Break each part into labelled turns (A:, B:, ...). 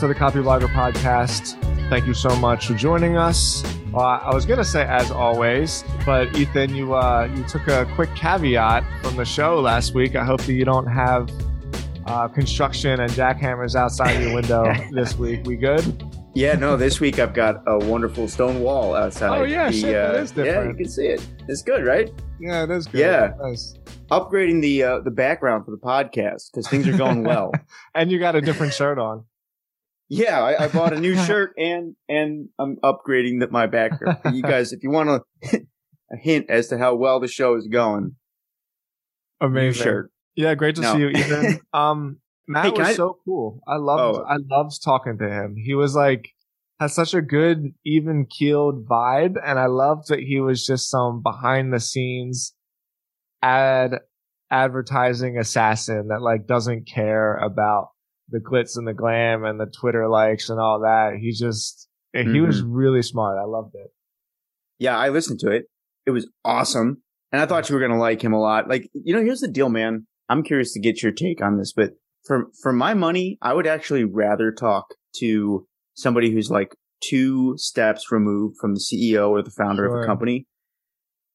A: To the Copyblogger Podcast. Thank you so much for joining us. Uh, I was gonna say as always, but Ethan, you uh, you took a quick caveat from the show last week. I hope that you don't have uh, construction and jackhammers outside your window this week. We good?
B: Yeah, no. This week I've got a wonderful stone wall outside.
A: Oh yeah,
B: the,
A: shit, that
B: uh,
A: is different.
B: Yeah, you can see it. It's good, right?
A: Yeah, it is good.
B: Yeah.
A: Nice.
B: Upgrading the uh, the background for the podcast because things are going well.
A: and you got a different shirt on.
B: Yeah, I, I bought a new shirt and and I'm upgrading the, my background. you guys, if you want a, a hint as to how well the show is going, new
A: Amazing.
B: shirt.
A: Yeah, great to
B: No.
A: see you, Ethan. Um, Matt
B: Hey,
A: was
B: I-
A: so cool. I loved,
B: Oh.
A: I loved talking to him. He was like, has such a good, even keeled vibe, and I loved that he was just some behind the scenes ad advertising assassin that like doesn't care about the glitz and the glam and the Twitter likes and all that. He just, he was
B: Mm-hmm.
A: really smart. I loved it.
B: Yeah, I listened to it. It was awesome, and I thought you were gonna like him a lot. Like, you know, here's the deal, man. I'm curious to get your take on this, but for for my money, I would actually rather talk to somebody who's like two steps removed from the CEO or the founder of a company.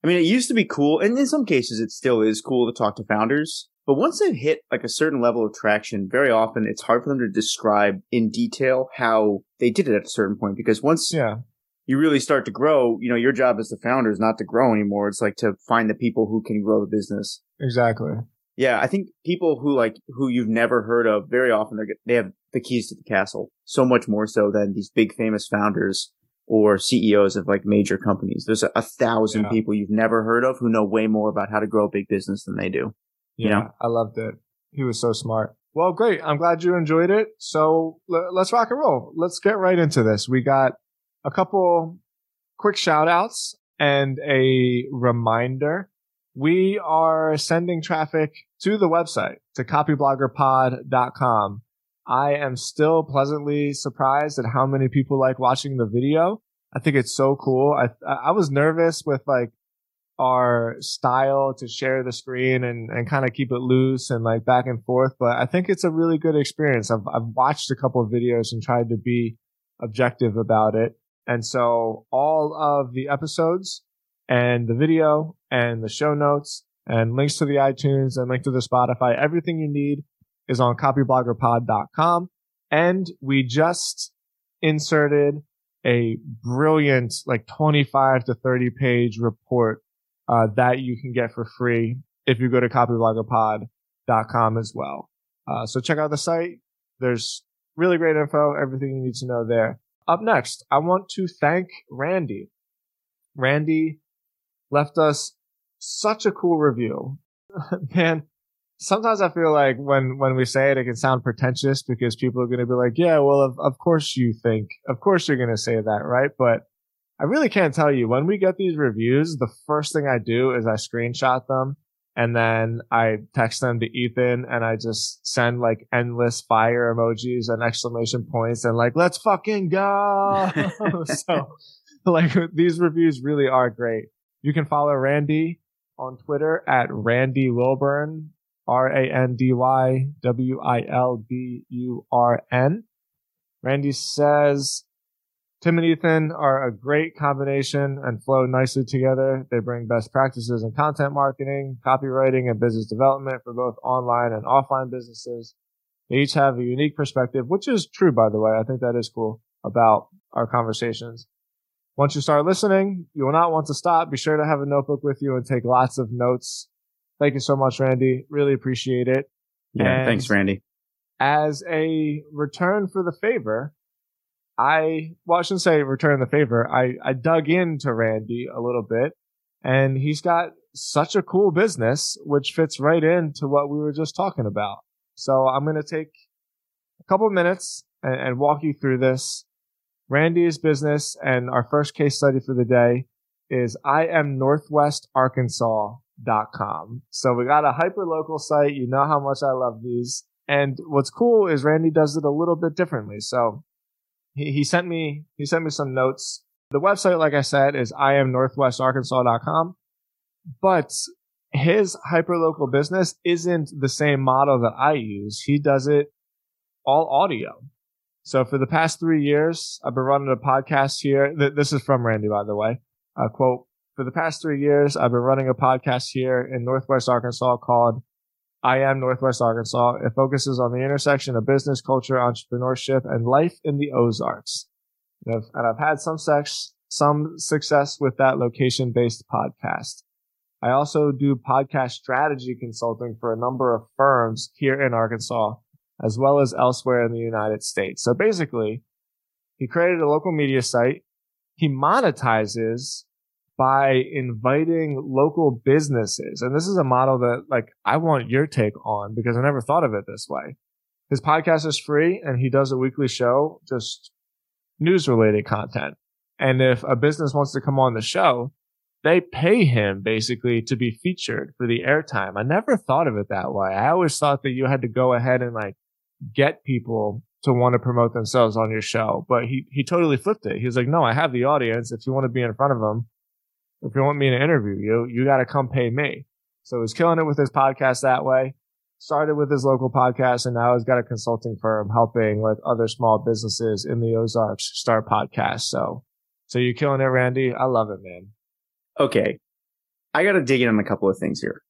B: I mean, it used to be cool, and in some cases, it still is cool to talk to founders. But once they've hit like a certain level of traction, very often it's hard for them to describe in detail how they did it at a certain point. Because once
A: Yeah.
B: you really start to grow, you know, your job as the founder is not to grow anymore. It's like to find the people who can grow the business.
A: Exactly.
B: Yeah, I think people who like who you've never heard of very often they're, they have the keys to the castle so much more so than these big famous founders or CEOs of like major companies. There's a, a thousand
A: Yeah.
B: people you've never heard of who know way more about how to grow a big business than they do.
A: Yeah,
B: You know?
A: I loved it. He was so smart. Well, great. I'm glad you enjoyed it. So l- let's rock and roll. Let's get right into this. We got a couple quick shout outs and a reminder. We are sending traffic to the website to copybloggerpod.com. I am still pleasantly surprised at how many people like watching the video. I think it's so cool. I, I was nervous with like our style to share the screen and, and kind of keep it loose and like back and forth. But I think it's a really good experience. I've, I've watched a couple of videos and tried to be objective about it. And so all of the episodes and the video and the show notes and links to the iTunes and link to the Spotify, everything you need is on copybloggerpod.com. And we just inserted a brilliant, like 25 to 30 page report uh, that you can get for free if you go to copybloggerpod.com as well. Uh, so check out the site. There's really great info, everything you need to know there. Up next, I want to thank Randy. Randy left us such a cool review. Man, sometimes I feel like when, when we say it, it can sound pretentious because people are going to be like, yeah, well, of, of course you think, of course you're going to say that, right? But I really can't tell you when we get these reviews, the first thing I do is I screenshot them and then I text them to Ethan and I just send like endless fire emojis and exclamation points and like, let's fucking go. so like these reviews really are great. You can follow Randy on Twitter at Randy Wilburn, R-A-N-D-Y-W-I-L-B-U-R-N. Randy says, Tim and Ethan are a great combination and flow nicely together. They bring best practices in content marketing, copywriting, and business development for both online and offline businesses. They each have a unique perspective, which is true, by the way. I think that is cool about our conversations. Once you start listening, you will not want to stop. Be sure to have a notebook with you and take lots of notes. Thank you so much, Randy. Really appreciate it.
B: Yeah,
A: And-
B: thanks, Randy.
A: As a return for the favor, I, well, I shouldn't say return the favor. I, I dug into Randy a little bit and he's got such a cool business, which fits right into what we were just talking about. So I'm going to take a couple minutes and, and walk you through this. Randy's business and our first case study for the day is I am northwestarkansas.com. So we got a hyper local site. You know how much I love these. And what's cool is Randy does it a little bit differently. So he, he sent me, he sent me some notes. The website, like I said, is I am northwestarkansas.com, but his hyperlocal business isn't the same model that I use. He does it all audio. So for the past three years, I've been running a podcast here. This is from Randy, by the way. Uh, quote, for the past three years, I've been running a podcast here in Northwest Arkansas called I Am Northwest Arkansas. It focuses on the intersection of business, culture, entrepreneurship, and life in the Ozarks. And I've, and I've had some sex, some success with that location based podcast. I also do podcast strategy consulting for a number of firms here in Arkansas, as well as elsewhere in the United States. So basically, he created a local media site. He monetizes by inviting local businesses. And this is a model that like I want your take on because I never thought of it this way. His podcast is free and he does a weekly show, just news related content. And if a business wants to come on the show, they pay him basically to be featured for the airtime. I never thought of it that way. I always thought that you had to go ahead and like get people to want to promote themselves on your show. But he, he totally flipped it. He was like, no, I have the audience. If you want to be in front of them, if you want me to interview you, you got to come pay me. So he's killing it with his podcast that way. Started with his local podcast and now he's got a consulting firm helping with other small businesses in the Ozarks start podcasts. So, so you're killing it, Randy. I love it, man.
B: Okay. I got to dig in on a couple of things here.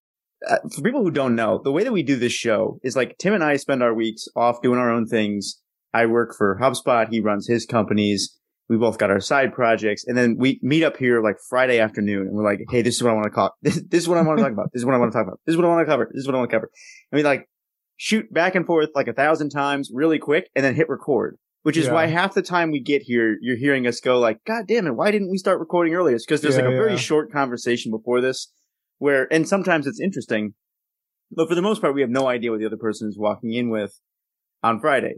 B: Uh, for people who don't know, the way that we do this show is like Tim and I spend our weeks off doing our own things. I work for HubSpot. He runs his companies. We both got our side projects and then we meet up here like Friday afternoon and we're like, Hey, this is what I want to call. This, this is what I want to talk about. This is what I want to talk about. This is what I want to cover. This is what I want to cover. And we like shoot back and forth like a thousand times really quick and then hit record, which is yeah. why half the time we get here, you're hearing us go like, God damn it. Why didn't we start recording earlier? It's because there's yeah, like a yeah. very short conversation before this where, and sometimes it's interesting, but for the most part, we have no idea what the other person is walking in with on Friday.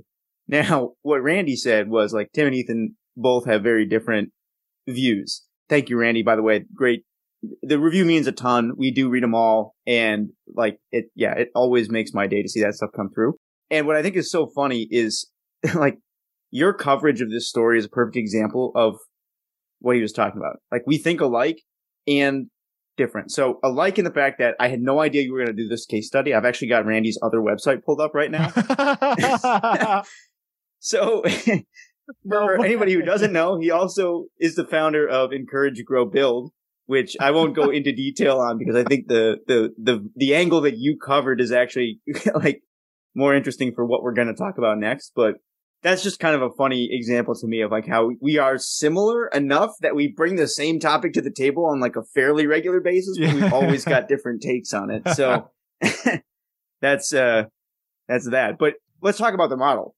B: Now, what Randy said was like Tim and Ethan both have very different views. Thank you, Randy. By the way, great. The review means a ton. We do read them all, and like it, yeah, it always makes my day to see that stuff come through. And what I think is so funny is like your coverage of this story is a perfect example of what he was talking about. Like we think alike and different. So alike in the fact that I had no idea you were going to do this case study. I've actually got Randy's other website pulled up right now. so for anybody who doesn't know, he also is the founder of Encourage Grow Build, which I won't go into detail on because I think the the the the angle that you covered is actually like more interesting for what we're going to talk about next, but that's just kind of a funny example to me of like how we are similar enough that we bring the same topic to the table on like a fairly regular basis, but we've always got different takes on it. So that's uh that's that. But let's talk about the model.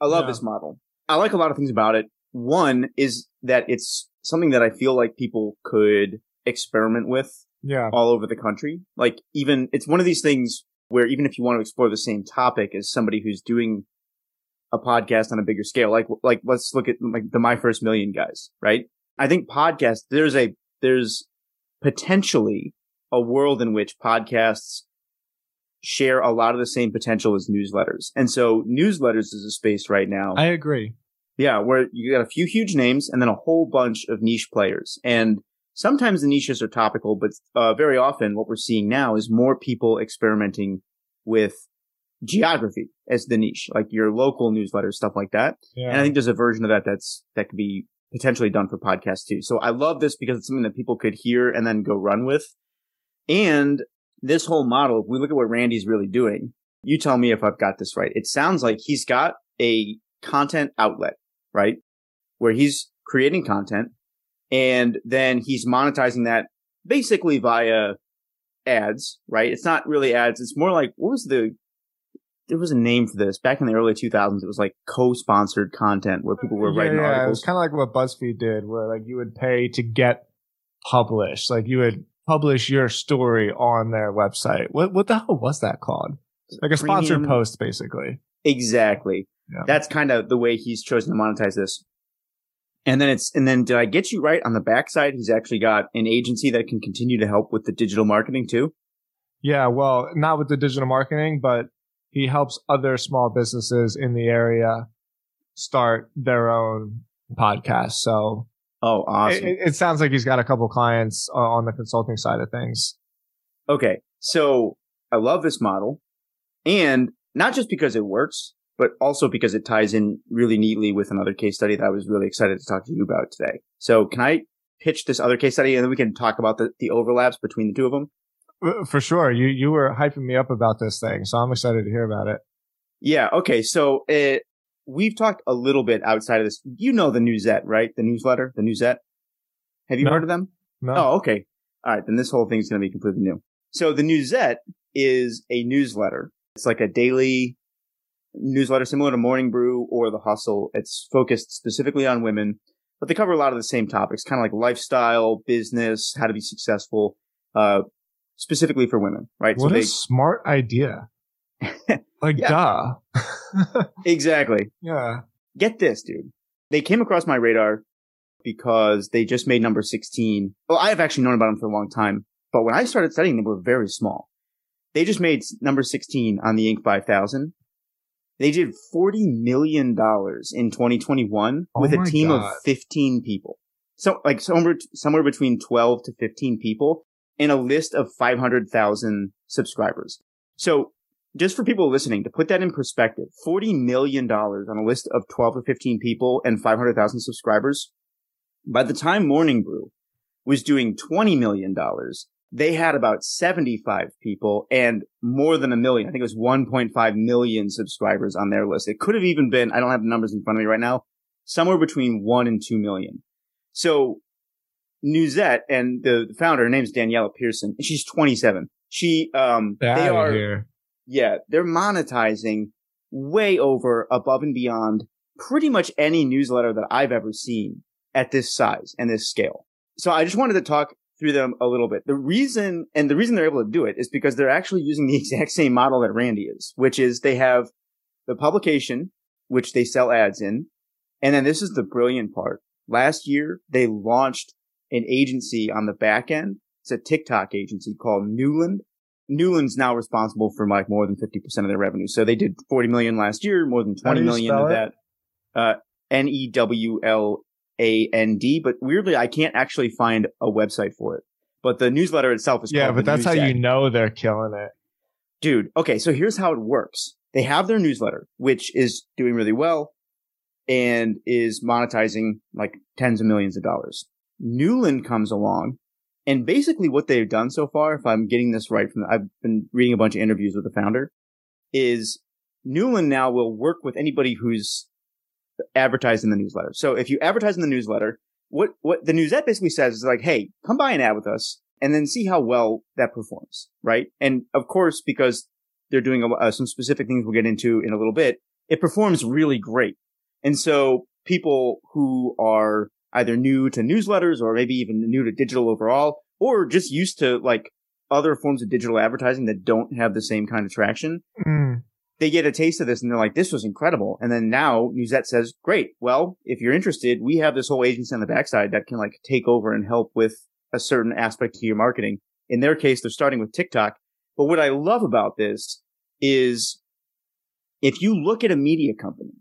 B: I love yeah. this model. I like a lot of things about it. One is that it's something that I feel like people could experiment with
A: yeah.
B: all over the country. Like even it's one of these things where even if you want to explore the same topic as somebody who's doing a podcast on a bigger scale, like like let's look at like the My First Million guys, right? I think podcast there's a there's potentially a world in which podcasts share a lot of the same potential as newsletters. And so newsletters is a space right now.
A: I agree.
B: Yeah, where you got a few huge names and then a whole bunch of niche players. And sometimes the niches are topical, but uh, very often what we're seeing now is more people experimenting with geography as the niche, like your local newsletter, stuff like that. Yeah. And I think there's a version of that that's, that could be potentially done for podcasts too. So I love this because it's something that people could hear and then go run with. And this whole model, if we look at what Randy's really doing, you tell me if I've got this right. It sounds like he's got a content outlet, right? Where he's creating content and then he's monetizing that basically via ads, right? It's not really ads. It's more like, what was the, there was a name for this back in the early 2000s. It was like co-sponsored content where people were
A: yeah,
B: writing
A: yeah,
B: articles.
A: It was kind of like what BuzzFeed did where like you would pay to get published. Like you would publish your story on their website. What what the hell was that called? Like a sponsored Premium. post, basically.
B: Exactly. Yeah. That's kind of the way he's chosen to monetize this. And then it's and then did I get you right on the backside? He's actually got an agency that can continue to help with the digital marketing too.
A: Yeah, well, not with the digital marketing, but he helps other small businesses in the area start their own podcast. So
B: Oh, awesome.
A: It, it, sounds like he's got a couple clients uh, on the consulting side of things.
B: Okay. So I love this model and not just because it works, but also because it ties in really neatly with another case study that I was really excited to talk to you about today. So can I pitch this other case study and then we can talk about the, the overlaps between the two of them?
A: Uh, for sure. You, you were hyping me up about this thing. So I'm excited to hear about it.
B: Yeah. Okay. So it, we've talked a little bit outside of this. You know the Newsette, right? The newsletter, the Newsette. Have you no. heard of them?
A: No.
B: Oh, okay. All right. Then this whole thing's going to be completely new. So the Newsette is a newsletter. It's like a daily newsletter similar to Morning Brew or The Hustle. It's focused specifically on women, but they cover a lot of the same topics, kind of like lifestyle, business, how to be successful, uh, specifically for women, right?
A: What so a smart idea. like, duh.
B: exactly.
A: Yeah.
B: Get this, dude. They came across my radar because they just made number 16. Well, I have actually known about them for a long time, but when I started studying them, they were very small. They just made number 16 on the Inc. 5000. They did $40 million in 2021 oh with a team God. of 15 people. So like somewhere, somewhere between 12 to 15 people and a list of 500,000 subscribers. So just for people listening, to put that in perspective, $40 million on a list of 12 to 15 people and 500,000 subscribers. By the time Morning Brew was doing $20 million, they had about 75 people and more than a million. I think it was 1.5 million subscribers on their list. It could have even been, I don't have the numbers in front of me right now, somewhere between one and two million. So Newsette and the founder, her name's Daniela Pearson, and she's 27. She, um,
A: they are, here.
B: yeah, they're monetizing way over above and beyond pretty much any newsletter that I've ever seen at this size and this scale. So I just wanted to talk through them a little bit. The reason, and the reason they're able to do it is because they're actually using the exact same model that Randy is, which is they have the publication, which they sell ads in. And then this is the brilliant part. Last year, they launched an agency on the back end. It's a TikTok agency called Newland. Newland's now responsible for like more than 50% of their revenue. So they did 40 million last year, more than 20 million of that. Uh, N-E-W-L a N D, but weirdly, I can't actually find a website for it. But the newsletter itself is
A: yeah, but that's how you know they're killing it,
B: dude. Okay, so here's how it works: they have their newsletter, which is doing really well and is monetizing like tens of millions of dollars. Newland comes along, and basically what they've done so far, if I'm getting this right from, the, I've been reading a bunch of interviews with the founder, is Newland now will work with anybody who's advertise in the newsletter. So if you advertise in the newsletter, what, what the newsette basically says is like, Hey, come buy an ad with us and then see how well that performs. Right. And of course, because they're doing uh, some specific things we'll get into in a little bit, it performs really great. And so people who are either new to newsletters or maybe even new to digital overall, or just used to like other forms of digital advertising that don't have the same kind of traction,
A: mm
B: they get a taste of this and they're like, this was incredible. And then now Newsette says, great. Well, if you're interested, we have this whole agency on the backside that can like take over and help with a certain aspect to your marketing. In their case, they're starting with TikTok. But what I love about this is if you look at a media company,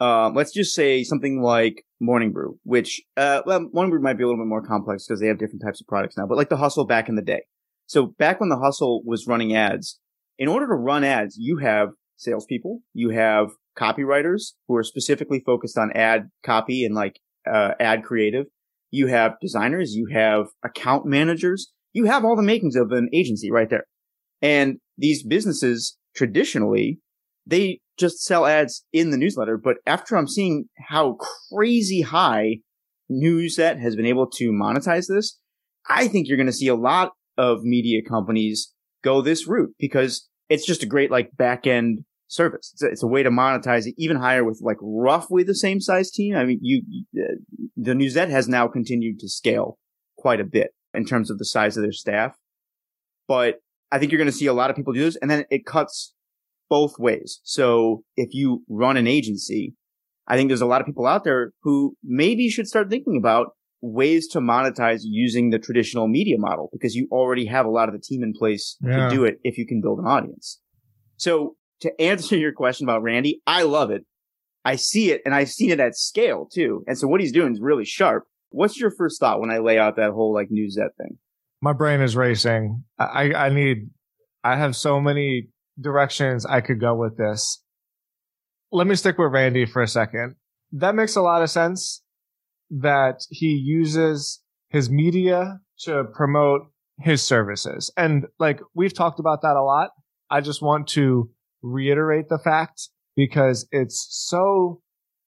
B: uh, let's just say something like Morning Brew, which, uh, well, Morning Brew might be a little bit more complex because they have different types of products now, but like the hustle back in the day. So back when the hustle was running ads, in order to run ads, you have salespeople, you have copywriters who are specifically focused on ad copy and like uh, ad creative. You have designers, you have account managers, you have all the makings of an agency right there. And these businesses traditionally, they just sell ads in the newsletter. But after I'm seeing how crazy high Newsette has been able to monetize this, I think you're going to see a lot of media companies go this route because it's just a great like back end service. It's a, it's a, way to monetize it even higher with like roughly the same size team. I mean, you, uh, the Newsette has now continued to scale quite a bit in terms of the size of their staff, but I think you're going to see a lot of people do this and then it cuts both ways. So if you run an agency, I think there's a lot of people out there who maybe should start thinking about ways to monetize using the traditional media model because you already have a lot of the team in place yeah. to do it if you can build an audience. So to answer your question about Randy, I love it. I see it and I've seen it at scale too. And so what he's doing is really sharp. What's your first thought when I lay out that whole like Newsette thing?
A: My brain is racing. I, I need, I have so many directions I could go with this. let me stick with Randy for a second. That makes a lot of sense that he uses his media to promote his services. And like we've talked about that a lot. I just want to reiterate the fact because it's so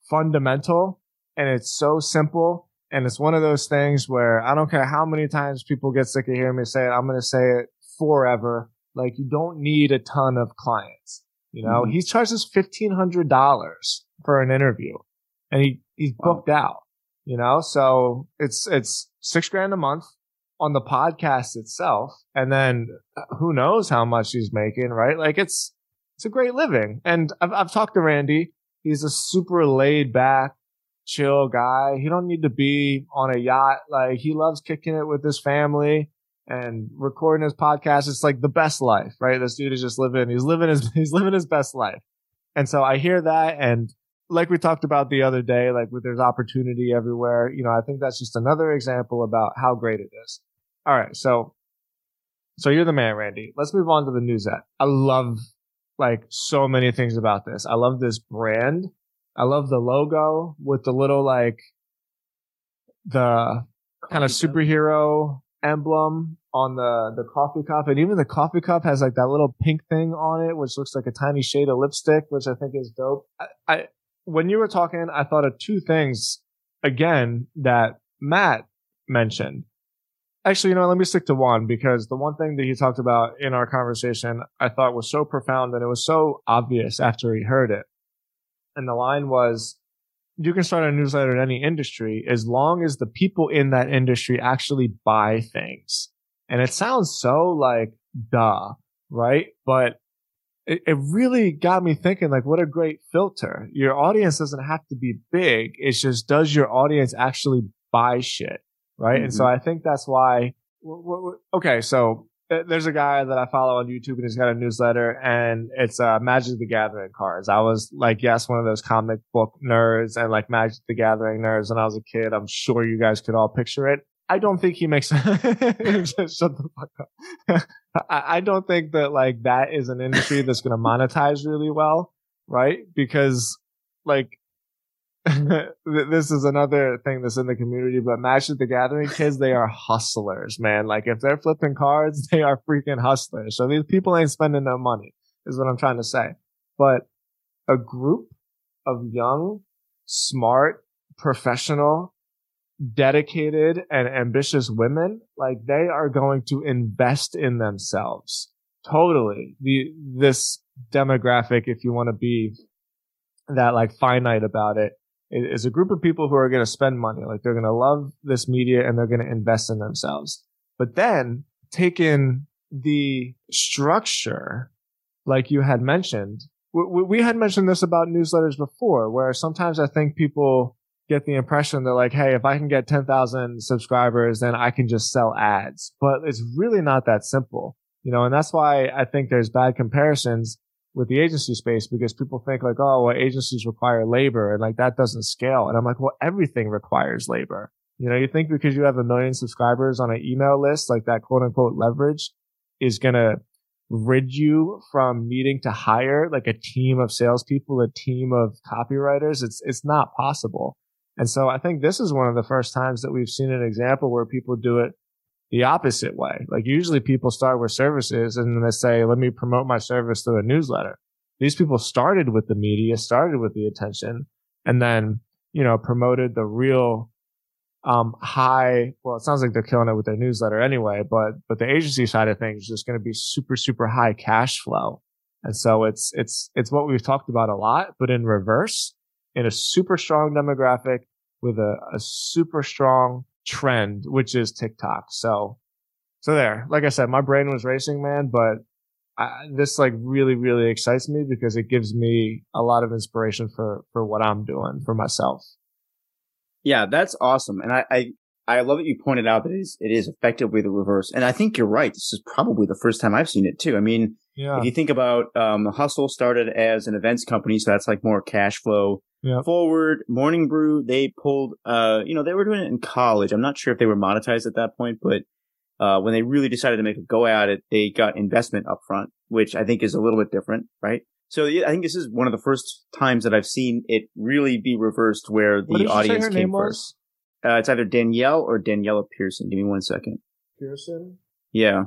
A: fundamental and it's so simple. And it's one of those things where I don't care how many times people get sick of hearing me say it. I'm going to say it forever. Like you don't need a ton of clients. You know, mm-hmm. he charges $1,500 for an interview and he, he's booked wow. out, you know, so it's, it's six grand a month on the podcast itself. And then uh, who knows how much he's making, right? Like it's, it's a great living. And I've, I've talked to Randy. He's a super laid back, chill guy. He don't need to be on a yacht. Like he loves kicking it with his family and recording his podcast. It's like the best life, right? This dude is just living, he's living his, he's living his best life. And so I hear that. And like we talked about the other day, like there's opportunity everywhere. You know, I think that's just another example about how great it is. All right. So, so you're the man, Randy. Let's move on to the Newsette. I love like so many things about this. I love this brand. I love the logo with the little like the kind of superhero emblem on the the coffee cup, and even the coffee cup has like that little pink thing on it, which looks like a tiny shade of lipstick, which I think is dope. I, I when you were talking, I thought of two things again that Matt mentioned. Actually, you know, let me stick to one because the one thing that he talked about in our conversation I thought was so profound and it was so obvious after he heard it. And the line was, you can start a newsletter in any industry as long as the people in that industry actually buy things. And it sounds so like duh, right? But it, it really got me thinking like what a great filter. Your audience doesn't have to be big. It's just does your audience actually buy shit? right? Mm-hmm. And so mm-hmm. I think that's why. Okay, so uh, there's a guy that I follow on YouTube and he's got a newsletter and it's uh, Magic the Gathering cards. I was like, yes, one of those comic book nerds and like Magic the Gathering nerds when I was a kid. I'm sure you guys could all picture it. I don't think he makes, shut the fuck up. I don't think that like that is an industry that's going to monetize really well, right? Because like this is another thing that's in the community, but Magic the Gathering kids, they are hustlers, man. Like if they're flipping cards, they are freaking hustlers. So these people ain't spending no money is what I'm trying to say. But a group of young, smart, professional, dedicated and ambitious women, like they are going to invest in themselves. Totally. The, this demographic, if you want to be that like finite about it, is a group of people who are going to spend money. Like they're going to love this media and they're going to invest in themselves. But then take in the structure, like you had mentioned. We, we had mentioned this about newsletters before, where sometimes I think people get the impression they're like, Hey, if I can get 10,000 subscribers, then I can just sell ads. But it's really not that simple, you know, and that's why I think there's bad comparisons with the agency space because people think like, oh, well, agencies require labor and like that doesn't scale. And I'm like, well, everything requires labor. You know, you think because you have a million subscribers on an email list, like that quote unquote leverage is going to rid you from needing to hire like a team of salespeople, a team of copywriters. It's, it's not possible. And so I think this is one of the first times that we've seen an example where people do it the opposite way. Like usually people start with services and then they say, let me promote my service through a newsletter. These people started with the media, started with the attention and then, you know, promoted the real, um, high, well, it sounds like they're killing it with their newsletter anyway, but, but the agency side of things is just going to be super, super high cash flow. And so it's, it's, it's what we've talked about a lot, but in reverse, in a super strong demographic with a, a super strong trend, which is TikTok. So, so there, like I said, my brain was racing, man, but I, this like really, really excites me because it gives me a lot of inspiration for, for what I'm doing for myself.
B: Yeah, that's awesome. And I, I, I love that you pointed out that it is, it is effectively the reverse. And I think you're right. This is probably the first time I've seen it too. I mean, yeah. if you think about, um, Hustle started as an events company. So that's like more cash flow Yep. Forward, Morning Brew, they pulled, uh, you know, they were doing it in college. I'm not sure if they were monetized at that point, but Uh, when they really decided to make a go at it, they got investment upfront, which I think is a little bit different, right? So yeah, I think this is one of the first times that I've seen it really be reversed where the audience
A: you say her
B: came first.
A: was?
B: Uh, it's either Danielle or Daniela Pearson. Give me one second.
A: Pearson.
B: Yeah.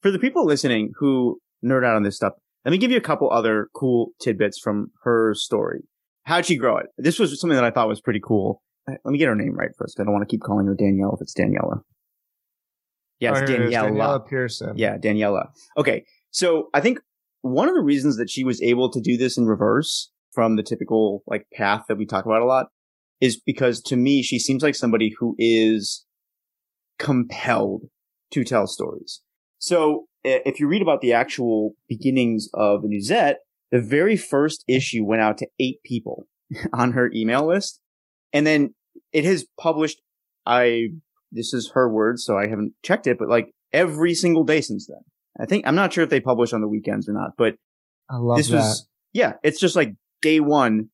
B: For the people listening who nerd out on this stuff, let me give you a couple other cool tidbits from her story. How'd she grow it? This was something that I thought was pretty cool. Uh, Let me get her name right first. I don't want to keep calling her Danielle if it's Daniela. Yeah,
A: Oh,
B: Daniela.
A: Daniela Pearson.
B: Yeah, Daniela. Okay. So I think one of the reasons that she was able to do this in reverse from the typical like path that we talk about a lot is because to me, she seems like somebody who is compelled to tell stories. So if you read about the actual beginnings of the Newsette, the very first issue went out to eight people on her email list. And then it has published, I, this is her words, so I haven't checked it, but like every single day since then. I think, I'm not sure if they publish on the weekends or not, but
A: I love
B: this
A: that.
B: was, yeah, it's just like day one,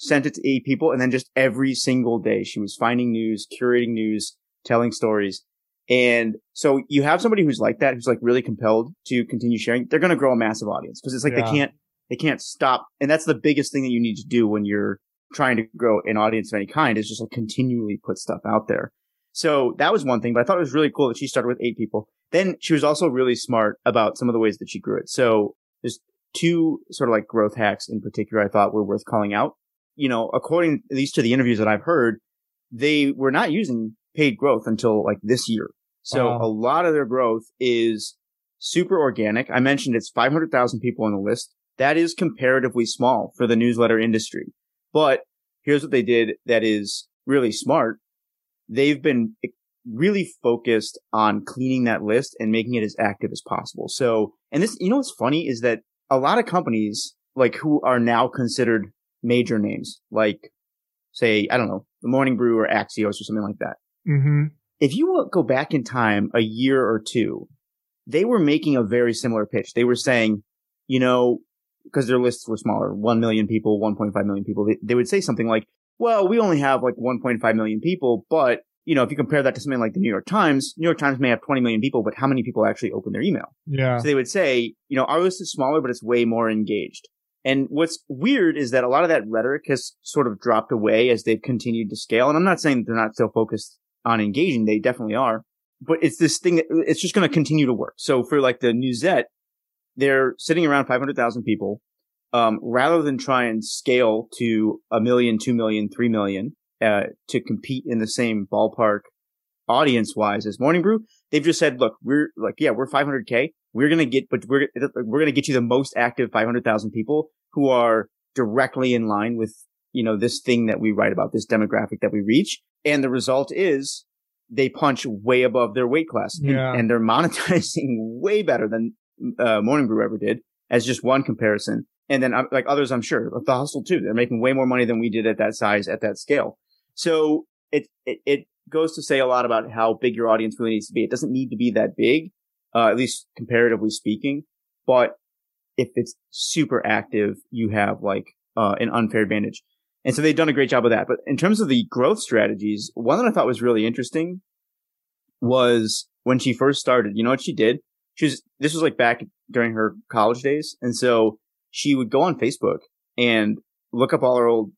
B: sent it to eight people, and then just every single day she was finding news, curating news, telling stories. And so you have somebody who's like that, who's like really compelled to continue sharing. They're going to grow a massive audience because it's like
A: Yeah.
B: they can't, they can't stop. And that's the biggest thing that you need to do when you're trying to grow an audience of any kind is just like continually put stuff out there. So that was one thing, but I thought it was really cool that she started with eight people. Then she was also really smart about some of the ways that she grew it. So there's two sort of like growth hacks in particular I thought were worth calling out. You know, according at least to the interviews that I've heard, they were not using paid growth until like this year. So
A: Wow.
B: a lot of their growth is super organic. I mentioned it's 500,000 people on the list. That is comparatively small for the newsletter industry. But here's what they did that is really smart. They've been eh, really focused on cleaning that list and making it as active as possible. So, and this, you know, what's funny is that a lot of companies like who are now considered major names, like say, I don't know, the Morning Brew or Axios or something like that.
A: Mm-hmm.
B: If you go back in time a year or two, they were making a very similar pitch. They were saying, you know, because their lists were smaller, 1 million people, 1.5 million people, they, they would say something like, well, we only have like 1.5 million people, but you know, if you compare that to something like the New York Times, New York Times may have 20 million people, but how many people actually open their email?
A: Yeah.
B: So they would say, you know, our list is smaller, but it's way more engaged. And what's weird is that a lot of that rhetoric has sort of dropped away as they've continued to scale. And I'm not saying that they're not still focused on engaging. They definitely are. But it's this thing that it's just going to continue to work. So for like the Newsette, they're sitting around 500,000 people. Um, rather than try and scale to a million, two million, three million, uh, to compete in the same ballpark audience wise as Morning Brew, they've just said, look, we're like, yeah, we're 500k. We're going to get, but we're, we're going to get you the most active 500,000 people who are directly in line with, you know, this thing that we write about, this demographic that we reach. And the result is they punch way above their weight class and,
A: Yeah.
B: and they're monetizing way better than, uh, Morning Brew ever did as just one comparison. And then uh, like others, I'm sure the hustle too. They're making way more money than we did at that size, at that scale. So it, it, it goes to say a lot about how big your audience really needs to be. It doesn't need to be that big, uh, at least comparatively speaking. But if it's super active, you have like, uh, an unfair advantage. And so they've done a great job of that. But in terms of the growth strategies, one that I thought was really interesting was when she first started, you know what she did? She was, this was like back during her college days. And so she would go on Facebook and look up all her old,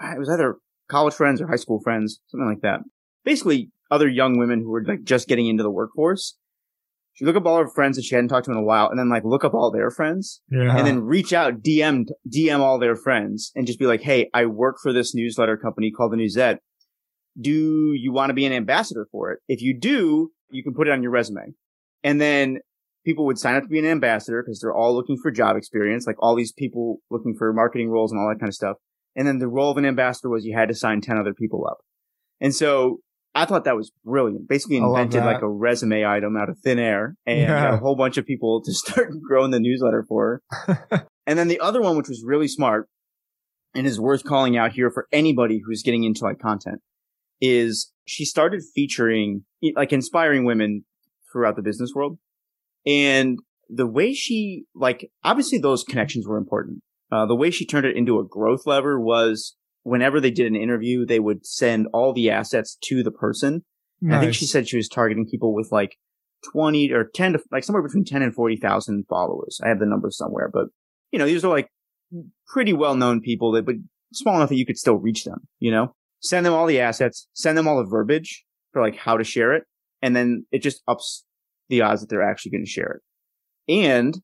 B: it was either college friends or high school friends, something like that. Basically, other young women who were like just getting into the workforce. She look up all her friends that she hadn't talked to in a while, and then like look up all their friends,
A: Yeah.
B: and then reach out, DM, DM all their friends, and just be like, "Hey, I work for this newsletter company called the Newsette. Do you want to be an ambassador for it? If you do, you can put it on your resume." And then people would sign up to be an ambassador because they're all looking for job experience, like all these people looking for marketing roles and all that kind of stuff. And then the role of an ambassador was you had to sign 10 other people up. And so I thought that was brilliant. Basically invented like a resume item out of thin air and
A: Yeah.
B: got a whole bunch of people to start growing the newsletter for her. and then the other one, which was really smart and is worth calling out here for anybody who's getting into like content is she started featuring like inspiring women throughout the business world. And the way she, like, obviously those connections were important. Uh, the way she turned it into a growth lever was whenever they did an interview, they would send all the assets to the person. And I think she said she was targeting people with like 20 or 10 to like somewhere between 10 and 40,000 followers. I have the number somewhere, but you know, these are like pretty well known people that, but small enough that you could still reach them, you know, send them all the assets, send them all the verbiage for like how to share it. And then it just ups the odds that they're actually going to share it. And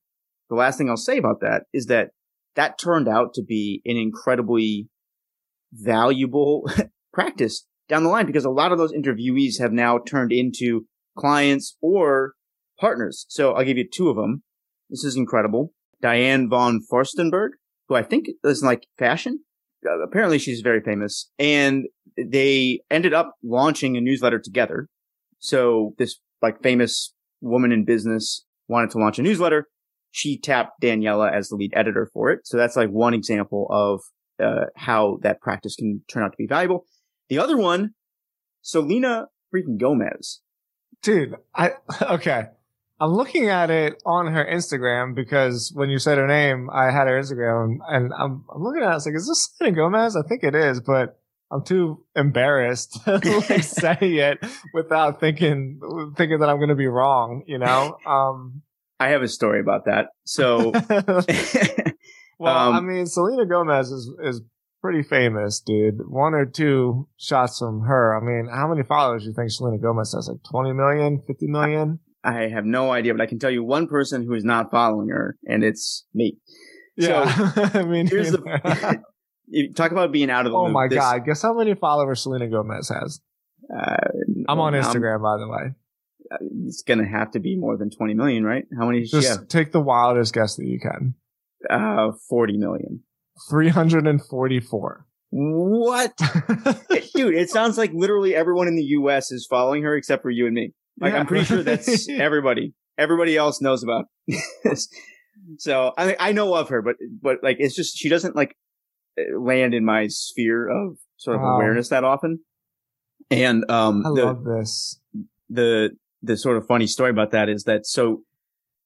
B: the last thing I'll say about that is that that turned out to be an incredibly valuable practice down the line because a lot of those interviewees have now turned into clients or partners. So I'll give you two of them. This is incredible. Diane von Furstenberg, who I think is like fashion. Uh, apparently she's very famous and they ended up launching a newsletter together. So this like famous woman in business wanted to launch a newsletter. She tapped Daniela as the lead editor for it. So that's like one example of uh, how that practice can turn out to be valuable. The other one, Selena freaking Gomez.
A: Dude, I, okay. I'm looking at it on her Instagram because when you said her name, I had her Instagram and I'm, I'm looking at it. It's like, is this Selena Gomez? I think it is, but I'm too embarrassed to like say it without thinking, thinking that I'm going to be wrong, you know? Um,
B: I have a story about that. So,
A: well, um, I mean, Selena Gomez is, is pretty famous, dude. One or two shots from her. I mean, how many followers do you think Selena Gomez has? Like 20 million, 50 million?
B: I have no idea, but I can tell you one person who is not following her, and it's me.
A: Yeah. So, I mean,
B: here's the, talk about being out of the
A: oh
B: loop.
A: my this, god! Guess how many followers Selena Gomez has? Uh, I'm on Instagram, I'm, by the way.
B: Uh, it's gonna have to be more than 20 million, right? How many?
A: Just take the wildest guess that you can.
B: Uh, 40 million.
A: 344.
B: What? Dude, it sounds like literally everyone in the US is following her except for you and me. Like, yeah. I'm pretty sure that's everybody. Everybody else knows about this. So, I I know of her, but, but like, it's just, she doesn't like land in my sphere of sort of wow. awareness that often. And, um,
A: I the, love this.
B: The, the sort of funny story about that is that so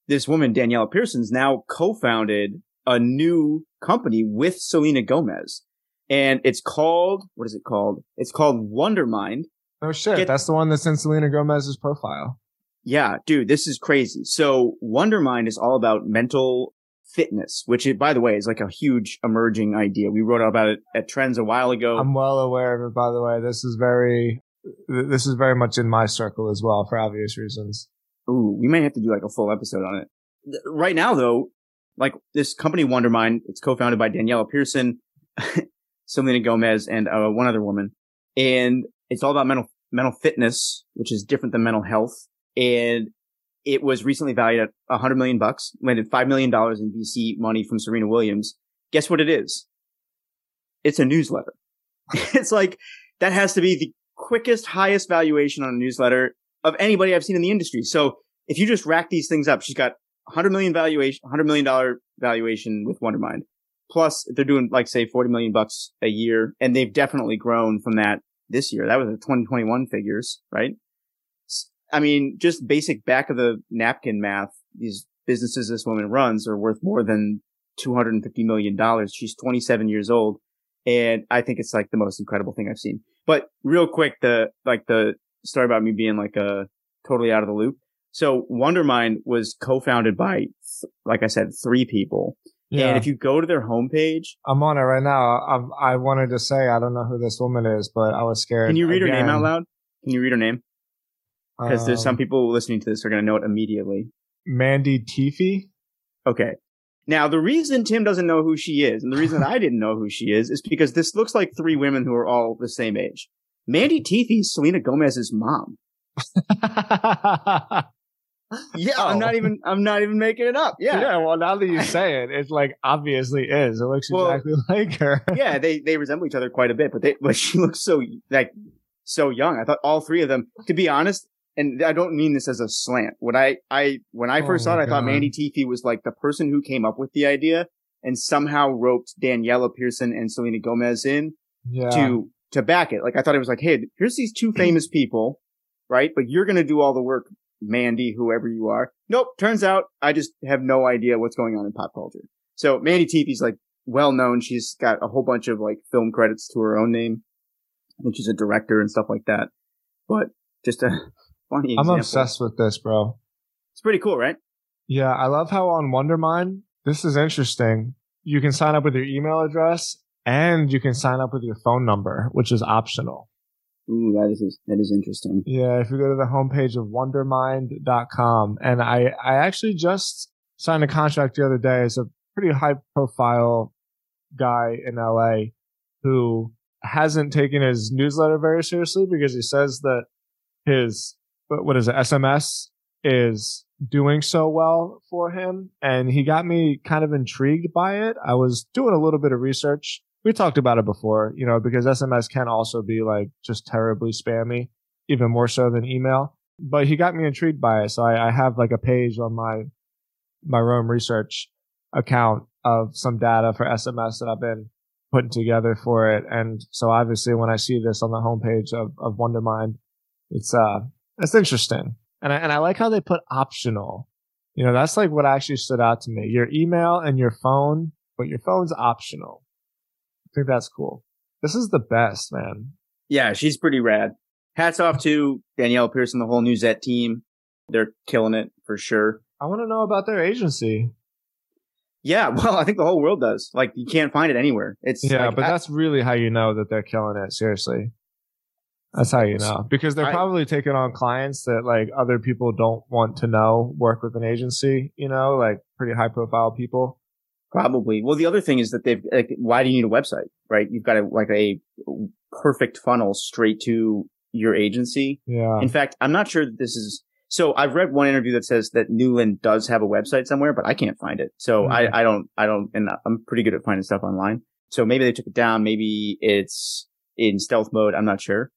B: this woman, Daniela Pearson's now co-founded a new company with Selena Gomez. And it's called, what is it called? It's called Wondermind.
A: Oh shit. Get, that's the one that's in Selena Gomez's profile.
B: Yeah, dude, this is crazy. So Wondermind is all about mental fitness, which by the way is like a huge emerging idea. We wrote about it at Trends a while ago.
A: I'm well aware of it, by the way. This is very, this is very much in my circle as well for obvious reasons.
B: Ooh, we may have to do like a full episode on it. Right now though, like this company Wondermind, it's co-founded by Daniela Pearson, Selena Gomez, and uh, one other woman. And it's all about mental, mental fitness, which is different than mental health. And it was recently valued at a hundred million bucks, landed $5 million in VC money from Serena Williams. Guess what it is? It's a newsletter. it's like, that has to be the quickest, highest valuation on a newsletter of anybody I've seen in the industry. So if you just rack these things up, she's got 100 million valuation, 100 million dollar valuation with Wondermind. Plus they're doing like say 40 million bucks a year and they've definitely grown from that this year. That was the 2021 figures, right? I mean, just basic back of the napkin math. These businesses this woman runs are worth more than 250 million dollars. She's 27 years old. And I think it's like the most incredible thing I've seen. But real quick, the, like the story about me being like a totally out of the loop. So Wondermind was co-founded by, like I said, three people. Yeah. And if you go to their homepage,
A: I'm on it right now. I, I wanted to say I don't know who this woman is, but I was scared.
B: Can you read again. her name out loud? Can you read her name? Because um, there's some um, people listening to this are going to know it immediately.
A: Mandy Teefey.
B: Okay. Now the reason Tim doesn't know who she is, and the reason I didn't know who she is, is because this looks like three women who are all the same age. Mandy Teefey, Selena Gomez's mom. Yeah, oh. I'm not oh. even. I'm not even making it up. Yeah.
A: Yeah. Well, now that you say it, it's like obviously is. It looks well, exactly like her.
B: yeah, they they resemble each other quite a bit, but they but she looks so like so young. I thought all three of them. To be honest, and I don't mean this as a slant. When I I when I first oh saw it, I thought Mandy Teefey was like the person who came up with the idea and somehow roped Daniela Pearson and Selena Gomez in yeah. to to back it. Like I thought it was like, hey, here's these two famous people, right? But you're gonna do all the work Mandy, whoever you are. Nope. Turns out I just have no idea what's going on in pop culture. So Mandy Teefey's like well known. She's got a whole bunch of like film credits to her own name. I think she's a director and stuff like that. But just a funny.
A: I'm obsessed with this, bro.
B: It's pretty cool, right?
A: Yeah, I love how on Wondermind, this is interesting. You can sign up with your email address and you can sign up with your phone number, which is optional.
B: Ooh, that is that is interesting.
A: Yeah, if you go to the homepage of wondermind.com, and I, I actually just signed a contract the other day. as a pretty high profile guy in LA who hasn't taken his newsletter very seriously because he says that his, what is it, SMS is doing so well for him. And he got me kind of intrigued by it. I was doing a little bit of research. We talked about it before, you know, because SMS can also be like just terribly spammy, even more so than email. But he got me intrigued by it. So I, I have like a page on my, my Roam research account of some data for SMS that I've been putting together for it. And so obviously when I see this on the homepage of, of Wondermind, it's, uh, it's interesting. And I, and I like how they put optional. You know, that's like what actually stood out to me. Your email and your phone, but your phone's optional. Think that's cool. This is the best, man.
B: Yeah, she's pretty rad. Hats off to Danielle Pearson, the whole Newsette team. They're killing it for sure.
A: I want to know about their agency.
B: Yeah, well, I think the whole world does. Like, you can't find it anywhere. It's
A: yeah,
B: like,
A: but
B: I-
A: that's really how you know that they're killing it. Seriously, that's how you know because they're
B: I-
A: probably taking on clients that like other people don't want to know work with an agency. You know, like pretty high profile people.
B: Probably. Well, the other thing is that they've, like, why do you need a website, right? You've got a, like a perfect funnel straight to your agency.
A: Yeah,
B: In fact, I'm not sure that this is, so I've read one interview that says that Newland does have a website somewhere, but I can't find it. So
A: Mhm.
B: I, I don't, I don't, and I'm pretty good at finding stuff online. So maybe they took it down. Maybe it's in stealth mode. I'm not sure.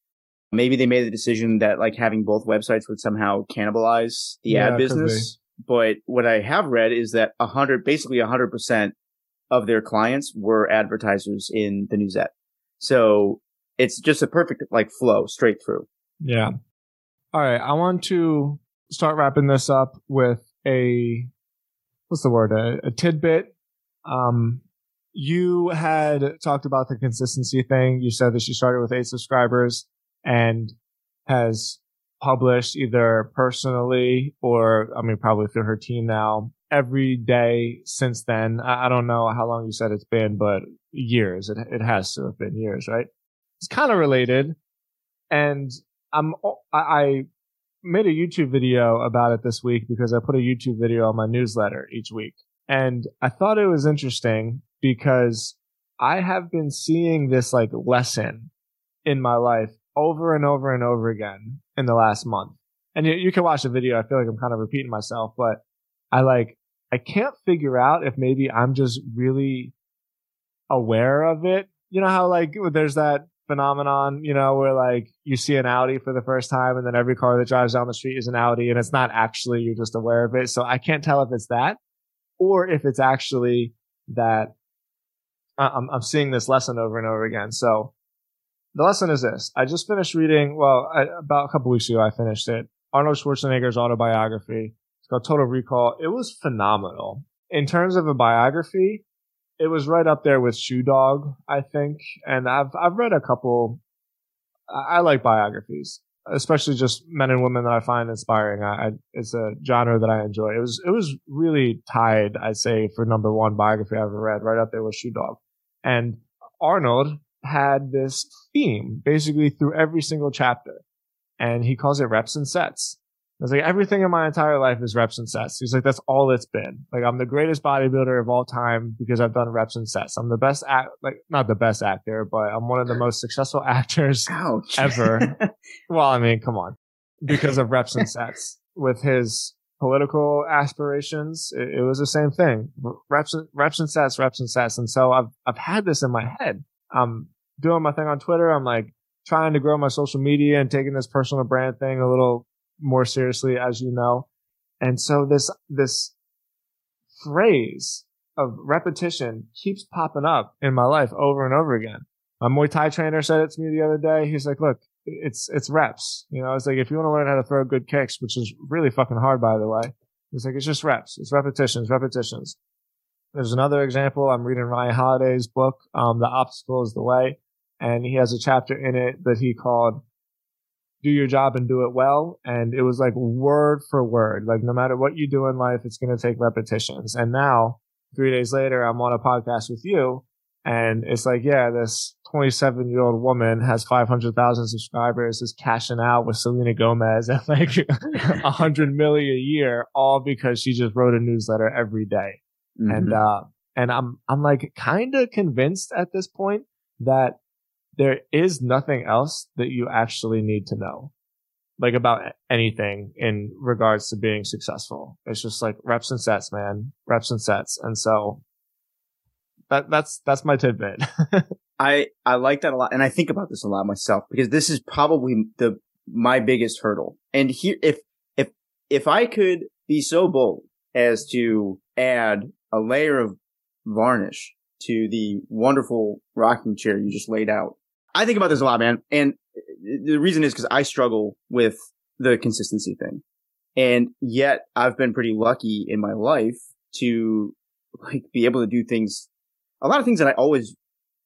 B: Maybe they made the decision that like having both websites would somehow cannibalize the
A: Yeah,
B: ad business. But what I have read is that a hundred, basically a hundred percent of their clients were advertisers in the Newsette. So it's just a perfect like flow straight through.
A: yeah. All right, I want to start wrapping this up with a what's the word? A, a tidbit. Um, you had talked about the consistency thing. You said that she started with eight subscribers and has published either personally or, I mean, probably through her team now every day since then. I, I don't know how long you said it's been, but years. It, it has to have been years, right? It's kind of related. And I'm, I, I made a YouTube video about it this week because I put a YouTube video on my newsletter each week. And I thought it was interesting because I have been seeing this like lesson in my life over and over and over again in the last month. And you, you can watch the video. I feel like I'm kind of repeating myself, but I like, I can't figure out if maybe I'm just really aware of it. You know how like there's that phenomenon, you know, where like you see an Audi for the first time and then every car that drives down the street is an Audi and it's not actually, you're just aware of it. So I can't tell if it's that or if it's actually that I- I'm, I'm seeing this lesson over and over again. So the lesson is this. I just finished reading, well, I, about a couple weeks ago, I finished it. Arnold Schwarzenegger's autobiography. It's called Total Recall. It was phenomenal. In terms of a biography, it was right up there with Shoe Dog, I think. And I've, I've read a couple, I, I like biographies, especially just men and women that I find inspiring. I, I, it's a genre that I enjoy. It was, it was really tied, I'd say, for number one biography I've ever read, right up there with Shoe Dog. And Arnold had this theme basically through every single chapter. And he calls it reps and sets. It's like everything in my entire life is reps and sets. He's like, that's all it's been. Like I'm the greatest bodybuilder of all time because I've done reps and sets. I'm the best act, like not the best actor, but I'm one of the most successful actors
B: Ouch.
A: ever. well, I mean, come on, because of reps and sets with his political aspirations. It, it was the same thing. Reps, and, reps and sets, reps and sets. And so I've, I've had this in my head. I'm doing my thing on Twitter. I'm like trying to grow my social media and taking this personal brand thing a little more seriously, as you know. And so this, this phrase of repetition keeps popping up in my life over and over again. My Muay Thai trainer said it to me the other day. He's like, look, it's, it's reps. You know, it's like, if you want to learn how to throw good kicks, which is really fucking hard, by the way, it's like, it's just reps. It's repetitions, repetitions. There's another example. I'm reading Ryan Holiday's book, um, The Obstacle is the Way. And he has a chapter in it that he called do your job and do it well. And it was like word for word. Like no matter what you do in life, it's going to take repetitions. And now three days later, I'm on a podcast with you and it's like, yeah, this 27 year old woman has 500,000 subscribers, is cashing out with Selena Gomez at like 100 million a year, all because she just wrote a newsletter every day. Mm-hmm. And, uh, and I'm, I'm like kind of convinced at this point that there is nothing else that you actually need to know, like about anything in regards to being successful. It's just like reps and sets, man, reps and sets. And so that, that's, that's my tidbit.
B: I, I like that a lot. And I think about this a lot myself because this is probably the, my biggest hurdle. And here, if, if, if I could be so bold as to add a layer of varnish to the wonderful rocking chair you just laid out, I think about this a lot, man. And the reason is because I struggle with the consistency thing. And yet I've been pretty lucky in my life to like be able to do things, a lot of things that I always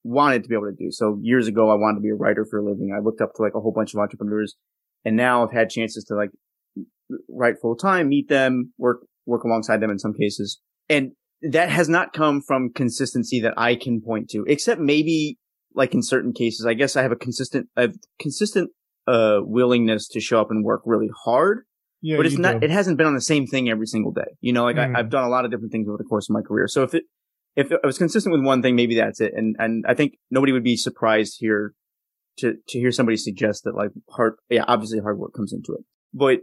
B: wanted to be able to do. So years ago, I wanted to be a writer for a living. I looked up to like a whole bunch of entrepreneurs and now I've had chances to like write full time, meet them, work, work alongside them in some cases. And that has not come from consistency that I can point to, except maybe like in certain cases, I guess I have a consistent, a consistent, uh, willingness to show up and work really hard. Yeah, but it's not, do. it hasn't been on the same thing every single day. You know, like mm. I, have done a lot of different things over the course of my career. So if it, if it was consistent with one thing, maybe that's it. And, and I think nobody would be surprised here to, to hear somebody suggest that like hard, yeah, obviously hard work comes into it, but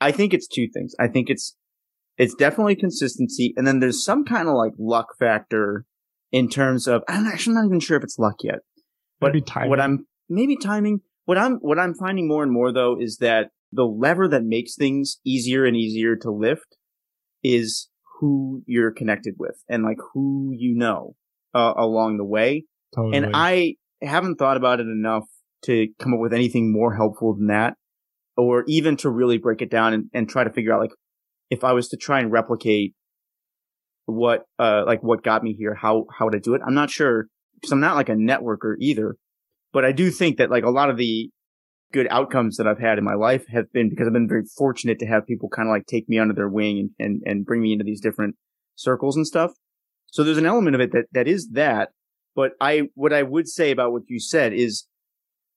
B: I think it's two things. I think it's, it's definitely consistency. And then there's some kind of like luck factor in terms of I'm actually not even sure if it's luck yet. But what I'm maybe timing. What I'm what I'm finding more and more though is that the lever that makes things easier and easier to lift is who you're connected with and like who you know uh, along the way. Totally. And I haven't thought about it enough to come up with anything more helpful than that, or even to really break it down and, and try to figure out like if I was to try and replicate what uh like what got me here, how how would I do it. I'm not sure because I'm not like a networker either, but I do think that like a lot of the good outcomes that I've had in my life have been because I've been very fortunate to have people kind of like take me under their wing and, and, and bring me into these different circles and stuff. So there's an element of it that, that is that. But I, what I would say about what you said is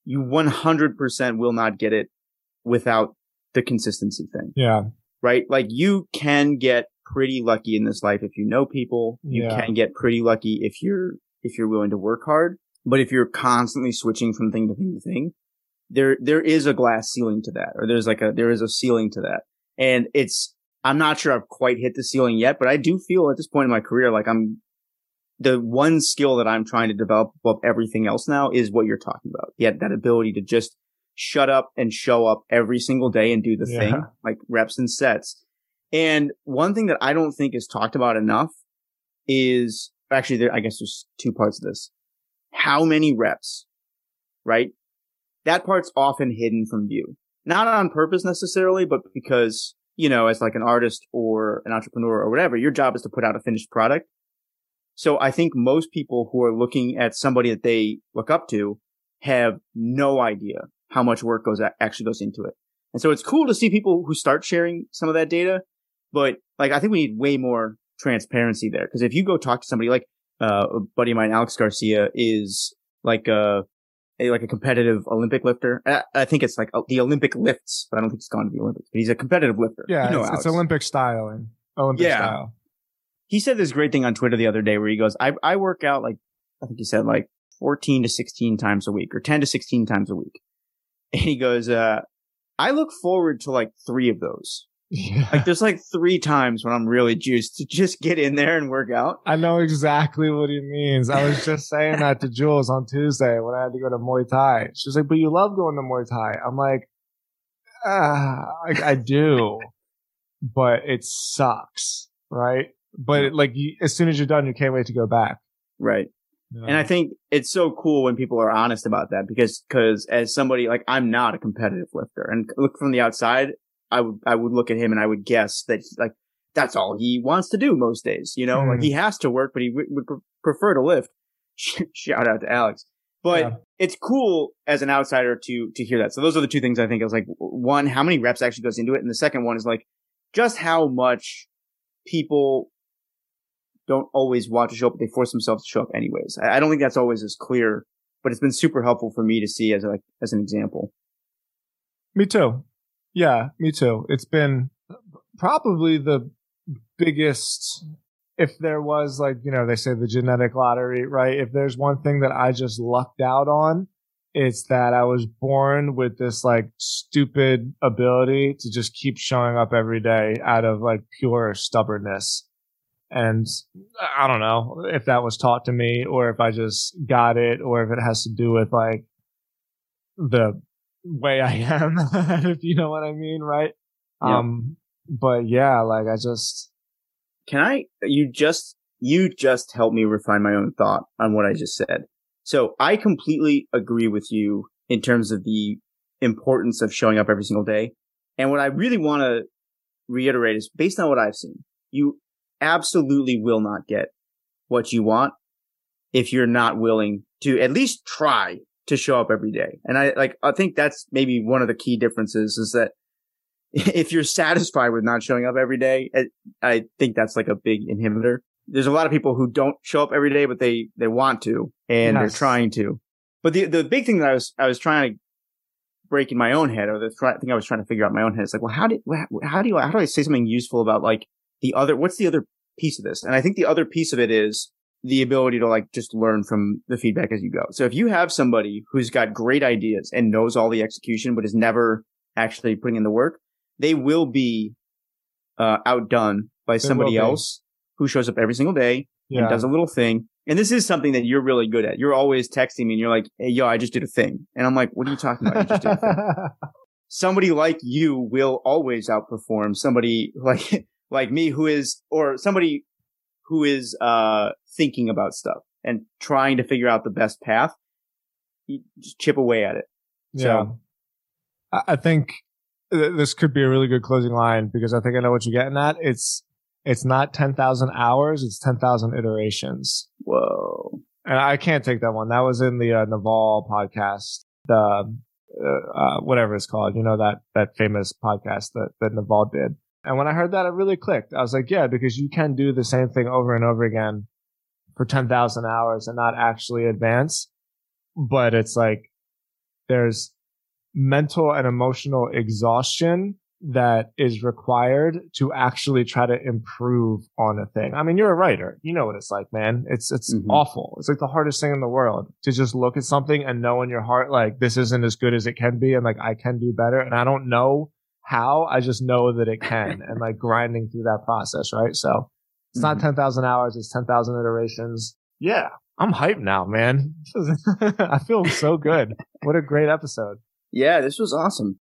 B: you 100% will not get it without the consistency thing.
A: Yeah.
B: Right? Like you can get pretty lucky in this life if you know people. You yeah. can get pretty lucky if you're if you're willing to work hard. But if you're constantly switching from thing to thing to thing, there there is a glass ceiling to that, or there's like a there is a ceiling to that. And it's I'm not sure I've quite hit the ceiling yet, but I do feel at this point in my career like I'm the one skill that I'm trying to develop above everything else now is what you're talking about. Yet that ability to just shut up and show up every single day and do the yeah. thing, like reps and sets. And one thing that I don't think is talked about enough is actually, there, I guess there's two parts of this. How many reps, right? That part's often hidden from view. Not on purpose necessarily, but because, you know, as like an artist or an entrepreneur or whatever, your job is to put out a finished product. So I think most people who are looking at somebody that they look up to have no idea how much work goes actually goes into it. And so it's cool to see people who start sharing some of that data but like, I think we need way more transparency there. Cause if you go talk to somebody like, uh, a buddy of mine, Alex Garcia is like a, a like a competitive Olympic lifter. I, I think it's like uh, the Olympic lifts, but I don't think it's gone to the Olympics, but he's a competitive lifter.
A: Yeah. You know it's, it's, Olympic style and Olympic yeah. style.
B: He said this great thing on Twitter the other day where he goes, I, I work out like, I think he said like 14 to 16 times a week or 10 to 16 times a week. And he goes, uh, I look forward to like three of those. Yeah. Like there's like three times when I'm really juiced to just get in there and work out.
A: I know exactly what he means. I was just saying that to Jules on Tuesday when I had to go to Muay Thai. She was like, but you love going to Muay Thai. I'm like, ah, I, I do, but it sucks. Right. But it, like you, as soon as you're done, you can't wait to go back.
B: Right. And I think it's so cool when people are honest about that because, cause as somebody like I'm not a competitive lifter and look from the outside, I would I would look at him and I would guess that like that's all he wants to do most days. You know, mm. like he has to work, but he w- would prefer to lift. Shout out to Alex. But
A: Yeah.
B: it's cool as an outsider to to hear that. So those are the two things I think. I was like, one, how many reps actually goes into it, and the second one is like just how much people don't always want to show up, but they force themselves to show up anyways. I, I don't think that's always as clear, but it's been super helpful for me to see as like as an example.
A: Me too. Yeah, me too. It's been probably the biggest, if there was like, you know, they say the genetic lottery, right? If there's one thing that I just lucked out on, it's that I was born with this like stupid ability to just keep showing up every day out of like pure stubbornness. And I don't know if that was taught to me or if I just got it or if it has to do with like the way I am, if you know what I mean, right?
B: Yeah.
A: Um, but yeah, like I just,
B: Can I, you just, you just helped me refine my own thought on what I just said. So I completely agree with you in terms of the importance of showing up every single day. And what I really want to reiterate is based on what I've seen, you absolutely will not get what you want if you're not willing to at least try to show up every day. And I like, I think that's maybe one of the key differences is that if you're satisfied with not showing up every day, I- think that's like a big inhibitor. There's a lot of people who don't show up every day, but they, they want to and they're trying to. But the, the big thing that I was, I was trying to break in my own head or the thing I was trying to figure out in my own head is like, well, how wha- how do you, how do I say something useful about like the other, what's the other piece of this? And I think the other piece of it is the ability to like just learn from the feedback as you go. So if you have somebody who's got great ideas and knows all the execution, but is never actually putting in the work, they will be uh, outdone by somebody else who shows up every single day
A: yeah.
B: and does a little thing. And this is something that you're really good at. You're always texting me and you're like, Hey, yo, I just did a thing. And I'm like, what are you talking about? You just did a thing. Somebody like you will always outperform somebody like, like me who is, or somebody who is, uh, thinking about stuff and trying to figure out the best path. You just chip away at it.
A: Yeah. I I think th- this could be a really good closing line because I think I know what you're getting at. It's, it's not 10,000 hours. It's 10,000 iterations.
B: Whoa.
A: And I can't take that one. That was in the uh, Naval podcast, the, uh, uh, whatever it's called, you know, that, that famous podcast that, that Naval did. And when I heard that, it really clicked. I was like, yeah, because you can do the same thing over and over again for 10,000 hours and not actually advance. But it's like, there's mental and emotional exhaustion that is required to actually try to improve on a thing. I mean, you're a writer. You know what it's like, man. It's, it's
B: Mhm.
A: awful. It's like the hardest thing in the world to just look at something and know in your heart, like, this isn't as good as it can be. And like, I can do better. And I don't know how. I just know that it can and like grinding through that process. Right. So it's not
B: Mhm.
A: 10,000 hours. It's 10,000 iterations. Yeah. I'm hyped now, man. I feel so good. What a great episode.
B: Yeah, this was awesome.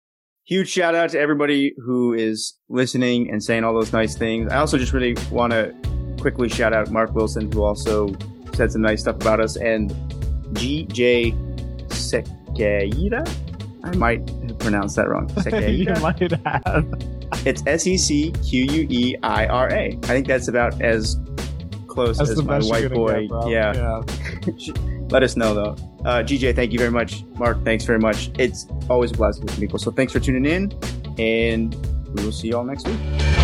B: Huge shout out to everybody who is listening and saying all those nice things. I also just really want to quickly shout out Mark Wilson, who also said some nice stuff about us, and GJ Sequeira. I might have pronounced that wrong.
A: you might have.
B: it's S E C Q U E I R A. I think that's about as close
A: That's
B: as my white boy.
A: get, bro.
B: yeah. Let us know though. Uh, GJ, thank you very much. Mark, thanks very much. It's always a blast to meet people. So thanks for tuning in, and we will see you all next week.